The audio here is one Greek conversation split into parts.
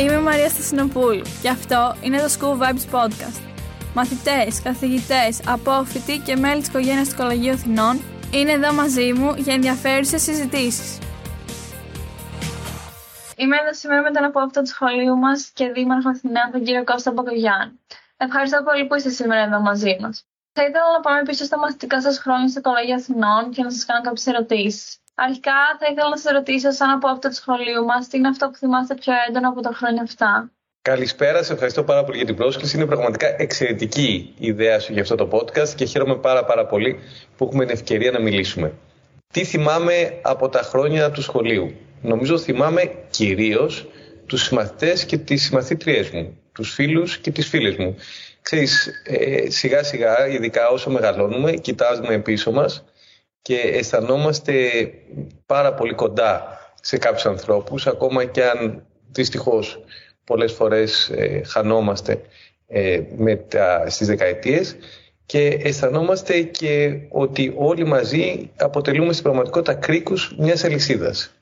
Είμαι η Μαρία Στασινοπούλου και αυτό είναι το School Vibes Podcast. Μαθητές, καθηγητές, απόφοιτοι και μέλη της οικογένειας του Κολεγίου Αθηνών είναι εδώ μαζί μου για ενδιαφέρουσες συζητήσεις. Είμαι εδώ σήμερα με τον απόφοιτο του σχολείου μας και δήμαρχο Αθηνών, τον κύριο Κώστα Μποκογιάν. Ευχαριστώ πολύ που είστε σήμερα εδώ μαζί μας. Θα ήθελα να πάμε πίσω στα μαθητικά σας χρόνια στο Κολεγίο Αθηνών και να σας κάνω κάποιες ερωτήσεις. Αρχικά θα ήθελα να σας ρωτήσω, σαν από αυτό του σχολείου μας, τι είναι αυτό που θυμάστε πιο έντονα από τα χρόνια αυτά; Καλησπέρα, σε ευχαριστώ πάρα πολύ για την πρόσκληση. Είναι πραγματικά εξαιρετική η ιδέα σου για αυτό το podcast και χαίρομαι πάρα πάρα πολύ που έχουμε την ευκαιρία να μιλήσουμε. Τι θυμάμαι από τα χρόνια του σχολείου; Νομίζω θυμάμαι κυρίως τους συμμαθητές και τις συμμαθήτριές μου, τους φίλους και τις φίλες μου. Ξέρεις, ε, σιγά σιγά, ειδικά όσο μεγαλώνουμε, κοιτάζουμε πίσω μας και αισθανόμαστε πάρα πολύ κοντά σε κάποιους ανθρώπους, ακόμα και αν δυστυχώς πολλές φορές ε, χανόμαστε ε, με τα, στις δεκαετίες και αισθανόμαστε και ότι όλοι μαζί αποτελούμε στην πραγματικότητα κρίκους μιας αλυσίδας.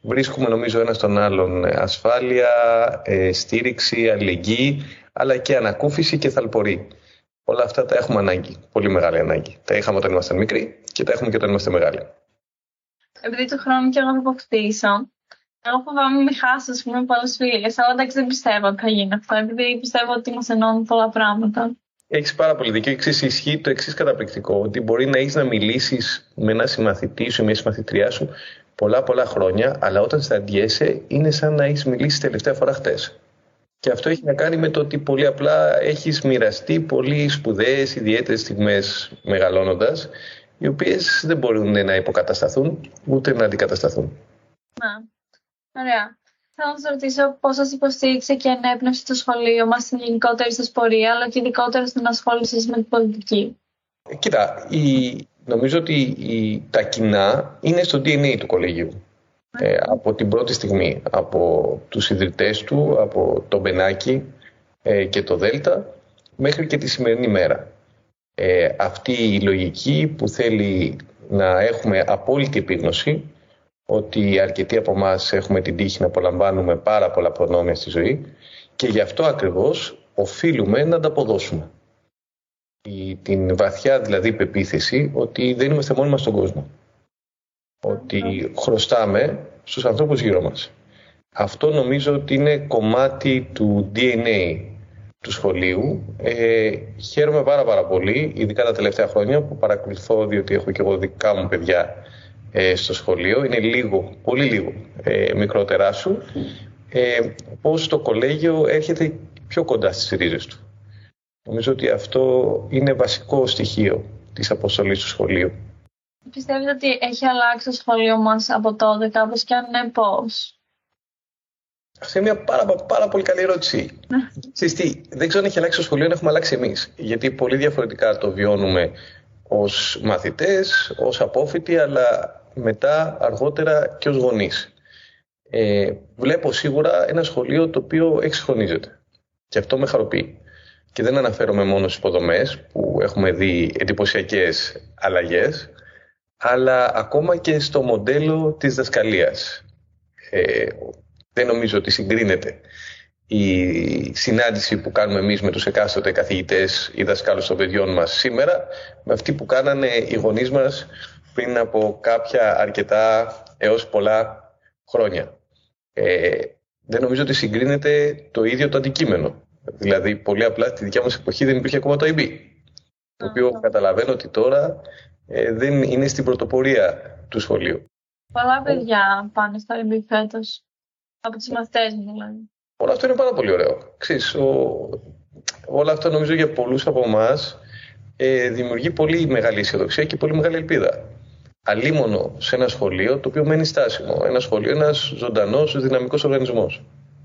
Βρίσκουμε νομίζω ένα τον άλλον ασφάλεια, ε, στήριξη, αλληλεγγύη, αλλά και ανακούφιση και θαλπορή. Όλα αυτά τα έχουμε ανάγκη, πολύ μεγάλη ανάγκη. Τα είχαμε όταν ήμασταν μικροί και τα έχουμε και όταν είμαστε μεγάλοι. Επειδή του χρόνου και εγώ θα αποκτήσω, εγώ φοβάμαι με χάσω, ας πούμε, πολλές φίλε. Αλλά εντάξει, δεν πιστεύω ότι θα γίνει αυτό, επειδή πιστεύω ότι μας ενώνουν πολλά πράγματα. Έχεις πάρα πολύ δίκιο. Εξής ισχύει το εξής καταπληκτικό, ότι μπορεί να έχεις να μιλήσεις με ένα συμμαθητή σου ή μια συμμαθητριά σου πολλά πολλά χρόνια, αλλά όταν συναντιέσαι είναι σαν να έχεις μιλήσει τελευταία φορά χτες. Και αυτό έχει να κάνει με το ότι πολύ απλά έχεις μοιραστεί πολύ σπουδαίες, ιδιαίτερες στιγμές μεγαλώνοντας, οι οποίες δεν μπορούν να υποκατασταθούν, ούτε να αντικατασταθούν. Να, ωραία. Θέλω να σας ρωτήσω πώς σας υποστήριξε και ενέπνευσε το σχολείο μας στην γενικότερη σας πορεία, αλλά και ειδικότερα στην ασχόληση με την πολιτική. Ε, κοίτα, η, νομίζω ότι η, τα κοινά είναι στο DNA του κολεγίου ε, από την πρώτη στιγμή, από τους ιδρυτές του, από τον Μπενάκη ε, και το Δέλτα, μέχρι και τη σημερινή μέρα. Ε, αυτή η λογική που θέλει να έχουμε απόλυτη επίγνωση ότι αρκετοί από εμάς έχουμε την τύχη να απολαμβάνουμε πάρα πολλά προνόμια στη ζωή και γι' αυτό ακριβώς οφείλουμε να ανταποδώσουμε. Η, την βαθιά δηλαδή πεποίθηση ότι δεν είμαστε μόνοι μας στον κόσμο ότι χρωστάμε στους ανθρώπους γύρω μας. Αυτό νομίζω ότι είναι κομμάτι του DNA του σχολείου. Ε, χαίρομαι πάρα πάρα πολύ, ειδικά τα τελευταία χρόνια που παρακολουθώ, διότι έχω και εγώ δικά μου παιδιά ε, στο σχολείο. Είναι λίγο, πολύ λίγο ε, μικρότερά σου. Ε, πώς το κολέγιο έρχεται πιο κοντά στις ρίζες του. Νομίζω ότι αυτό είναι βασικό στοιχείο της αποστολής του σχολείου. Πιστεύετε ότι έχει αλλάξει το σχολείο μας από τότε κάπως και αν ναι πώς; Αυτή είναι μια πάρα, πάρα πολύ καλή ερώτηση. Ναι. τι, δεν ξέρω αν έχει αλλάξει το σχολείο, αν έχουμε αλλάξει εμείς. Γιατί πολύ διαφορετικά το βιώνουμε ως μαθητές, ως απόφοιτοι, αλλά μετά αργότερα και ως γονείς. Ε, βλέπω σίγουρα ένα σχολείο το οποίο εξυγχρονίζεται. Και αυτό με χαροποιεί. Και δεν αναφέρομαι μόνο στις υποδομές που έχουμε δει εντυπωσιακές αλλαγές, αλλά ακόμα και στο μοντέλο της δασκαλίας. Ε, δεν νομίζω ότι συγκρίνεται η συνάντηση που κάνουμε εμείς με τους εκάστοτε καθηγητές ή δασκάλους των παιδιών μας σήμερα με αυτή που κάνανε οι γονείς μας πριν από κάποια αρκετά έως πολλά χρόνια. Ε, δεν νομίζω ότι συγκρίνεται το ίδιο το αντικείμενο. Δηλαδή, πολύ απλά στη δικιά μας εποχή δεν υπήρχε ακόμα το IB. Το οποίο καταλαβαίνω ότι τώρα ε, δεν είναι στην πρωτοπορία του σχολείου. Πολλά παιδιά πάνε στο IB φέτος. Από του μαθητές μου δηλαδή. Όλο αυτό είναι πάρα πολύ ωραίο. Ξέρεις, ο... Όλο αυτό νομίζω για πολλούς από εμάς ε, δημιουργεί πολύ μεγάλη αισιοδοξία και πολύ μεγάλη ελπίδα. Αλίμονο σε ένα σχολείο το οποίο μένει στάσιμο. Ένα σχολείο, ένας ζωντανός, δυναμικός οργανισμός.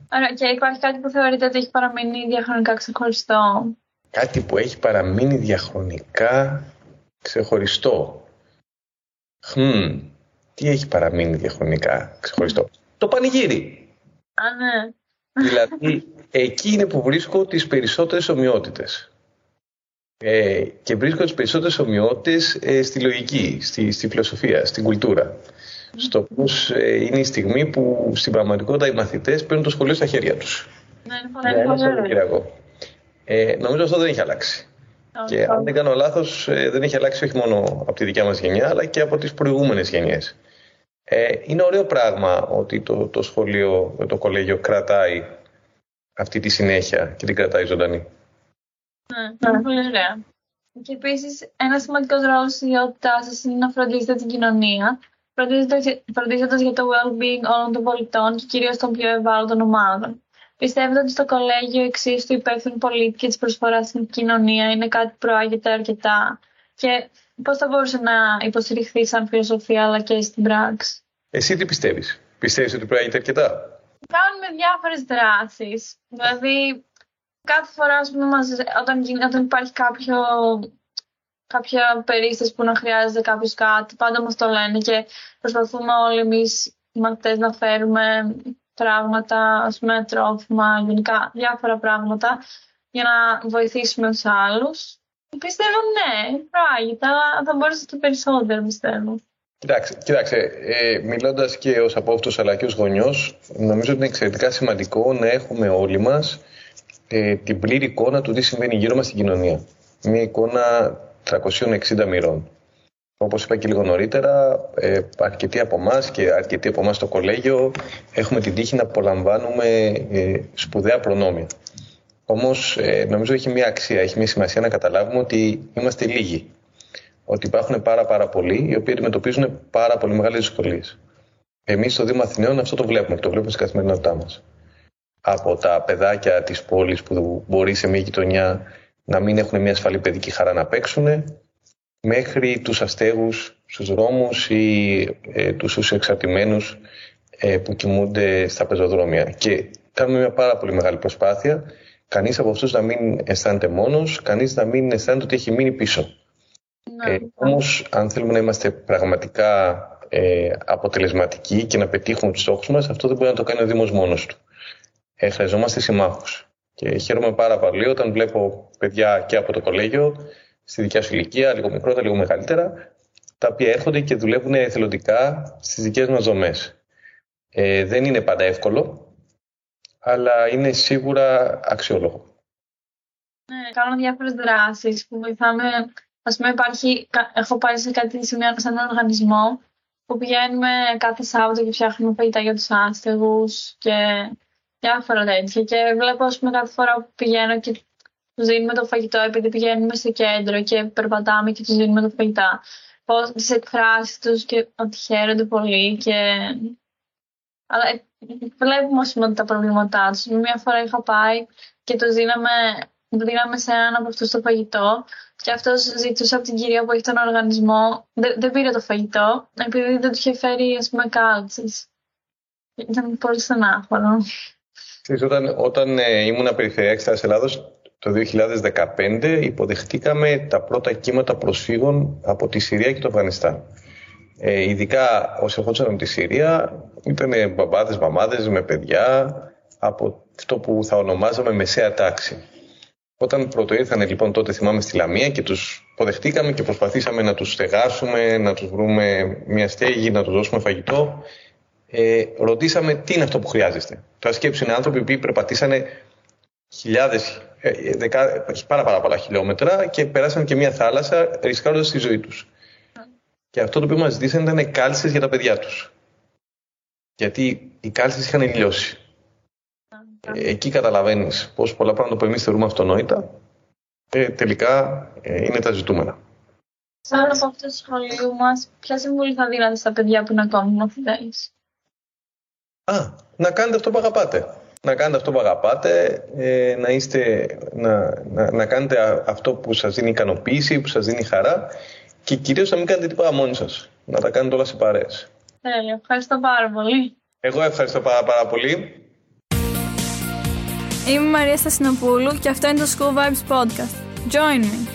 Άρα και υπάρχει κάτι που θεωρείτε ότι έχει παραμείνει διαχρονικά ξεχωριστό; Κάτι που έχει παραμείνει διαχρονικά ξεχωριστό. Χμ, τι έχει παραμείνει διαχρονικά ξεχωριστό. Το πανηγύρι. Α, ναι. Δηλαδή, εκεί είναι που βρίσκω τις περισσότερες ομοιότητες. Ε, και βρίσκω τις περισσότερες ομοιότητες ε, στη λογική, στη, στη φιλοσοφία, στην κουλτούρα. Στο πώς ε, είναι η στιγμή που στην πραγματικότητα οι μαθητές παίρνουν το σχολείο στα χέρια τους. Ναι, είναι πολύ ε, νομίζω αυτό δεν έχει αλλάξει. Και αν δεν κάνω λάθος, ε, δεν έχει αλλάξει όχι μόνο από τη δικιά μας γενιά, αλλά και από τις προηγούμενες γενιές. Ε, είναι ωραίο πράγμα ότι το, το σχολείο, το κολέγιο κρατάει αυτή τη συνέχεια και την κρατάει ζωντανή. Ναι, ναι. πολύ ωραία. Και επίσης, ένα σημαντικός ρόλος στη ιδιότητά σας είναι να φροντίζετε την κοινωνία, φροντίζοντας για το well-being όλων των πολιτών και κυρίως των πιο ευάλωτων ομάδων. Πιστεύετε ότι στο κολέγιο εξής του υπεύθυνου πολίτη και της προσφοράς στην κοινωνία είναι κάτι που προάγεται αρκετά και πώς θα μπορούσε να υποστηριχθεί σαν φιλοσοφία αλλά και στην πράξη; Εσύ τι πιστεύεις, Πιστεύεις ότι προάγεται αρκετά; Κάνουμε διάφορες δράσεις. Δηλαδή, κάθε φορά πούμε, όταν, όταν υπάρχει κάποιο, κάποια περίσταση που να χρειάζεται κάποιος κάτι, πάντα μας το λένε και προσπαθούμε όλοι εμείς οι μαθητές να φέρουμε πράγματα, ας πούμε, τρόφιμα, γενικά διάφορα πράγματα για να βοηθήσουμε τους άλλους. Πιστεύω ναι, πράγματι, αλλά θα μπορούσε το περισσότερο, πιστεύω. Κοιτάξτε, κοιτάξτε ε, μιλώντας και ως απόφτος αλλά και ως γονιός, νομίζω ότι είναι εξαιρετικά σημαντικό να έχουμε όλοι μας ε, την πλήρη εικόνα του τι συμβαίνει γύρω μας στην κοινωνία. Μια εικόνα 360 μοιρών. Όπως είπα και λίγο νωρίτερα, ε, αρκετοί από εμάς και αρκετοί από εμάς στο κολέγιο έχουμε την τύχη να απολαμβάνουμε ε, σπουδαία προνόμια. Όμως ε, νομίζω έχει μια αξία, έχει μια σημασία να καταλάβουμε ότι είμαστε λίγοι. Ότι υπάρχουν πάρα πάρα πολλοί οι οποίοι αντιμετωπίζουν πάρα πολύ μεγάλες δυσκολίες. Εμείς στο Δήμο Αθηναίων αυτό το βλέπουμε και το βλέπουμε στην καθημερινότητά μας. Από τα παιδάκια της πόλης που μπορεί σε μια γειτονιά να μην έχουν μια ασφαλή παιδική χαρά να παίξουν, μέχρι τους αστέγους στους δρόμους ή ε, τους εξαρτημένους ε, που κοιμούνται στα πεζοδρόμια. Και κάνουμε μια πάρα πολύ μεγάλη προσπάθεια κανείς από αυτούς να μην αισθάνεται μόνος, κανείς να μην αισθάνεται ότι έχει μείνει πίσω. Ναι. Ε, όμως, αν θέλουμε να είμαστε πραγματικά ε, αποτελεσματικοί και να πετύχουμε τους στόχους μας, αυτό δεν μπορεί να το κάνει ο Δήμος μόνος του. Ε, χρειαζόμαστε συμμάχους. Και χαίρομαι πάρα πολύ όταν βλέπω παιδιά και από το κολέγιο στη δικιά σου ηλικία, λίγο μικρότερα, λίγο μεγαλύτερα, τα οποία έρχονται και δουλεύουν εθελοντικά στις δικές μας δομές. Ε, δεν είναι πάντα εύκολο, αλλά είναι σίγουρα αξιόλογο. Ναι, κάνω διάφορες δράσεις που βοηθάμε. Α πούμε, υπάρχει, έχω πάει σε κάτι σημείο σε έναν οργανισμό που πηγαίνουμε κάθε Σάββατο και φτιάχνουμε φαγητά για τους άστεγους και διάφορα τέτοια. Και βλέπω, ας πούμε, κάθε φορά που πηγαίνω και τους δίνουμε το φαγητό επειδή πηγαίνουμε στο κέντρο και περπατάμε και τους δίνουμε το φαγητά. Πώς τις εκφράσεις τους και ότι χαίρονται πολύ. Και... Αλλά ε, βλέπουμε ας πούμε, τα προβλήματά τους. Μία φορά είχα πάει και του δίναμε, δίναμε σε έναν από αυτούς το φαγητό και αυτός ζητούσε από την κυρία που έχει τον οργανισμό. Δεν, δεν πήρε το φαγητό επειδή δεν τους είχε φέρει ας πούμε κάλτσες. Ήταν πολύ στενάχωρο. Όταν, όταν ε, ήμουν περιφερειακή της Ελλάδος, το 2015 υποδεχτήκαμε τα πρώτα κύματα προσφύγων από τη Συρία και το Αφγανιστάν. Ε, ειδικά όσοι ερχόντουσαν από τη Συρία ήταν μπαμπάδες, μαμάδες με παιδιά από αυτό που θα ονομάζαμε μεσαία τάξη. Όταν πρώτο ήρθαν λοιπόν τότε θυμάμαι στη Λαμία και τους υποδεχτήκαμε και προσπαθήσαμε να τους στεγάσουμε, να τους βρούμε μια στέγη, να τους δώσουμε φαγητό. Ε, ρωτήσαμε τι είναι αυτό που χρειάζεστε. Τώρα σκέψου είναι άνθρωποι που περπατήσανε χιλιάδες ε, δεκα, πάρα, πάρα πολλά χιλιόμετρα και περάσαν και μια θάλασσα ρισκάροντας τη ζωή τους. Και αυτό το οποίο μας ζητήσαν ήταν κάλτσες για τα παιδιά τους. Γιατί οι κάλτσες είχαν λιώσει. Ε, εκεί καταλαβαίνεις πως πολλά πράγματα που εμείς θεωρούμε αυτονόητα ε, τελικά ε, είναι τα ζητούμενα. Σαν από αυτό το σχολείο μας, ποια συμβουλή θα δίνατε στα παιδιά που είναι ακόμη μαθητές. Α, να κάνετε αυτό που αγαπάτε να κάνετε αυτό που αγαπάτε, ε, να, είστε, να, να, να, κάνετε αυτό που σας δίνει ικανοποίηση, που σας δίνει χαρά και κυρίως να μην κάνετε τίποτα μόνοι σας. Να τα κάνετε όλα σε παρέες. Τέλεια. Ευχαριστώ πάρα πολύ. Εγώ ευχαριστώ πάρα, πάρα πολύ. Είμαι η Μαρία Στασινοπούλου και αυτό είναι το School Vibes Podcast. Join me!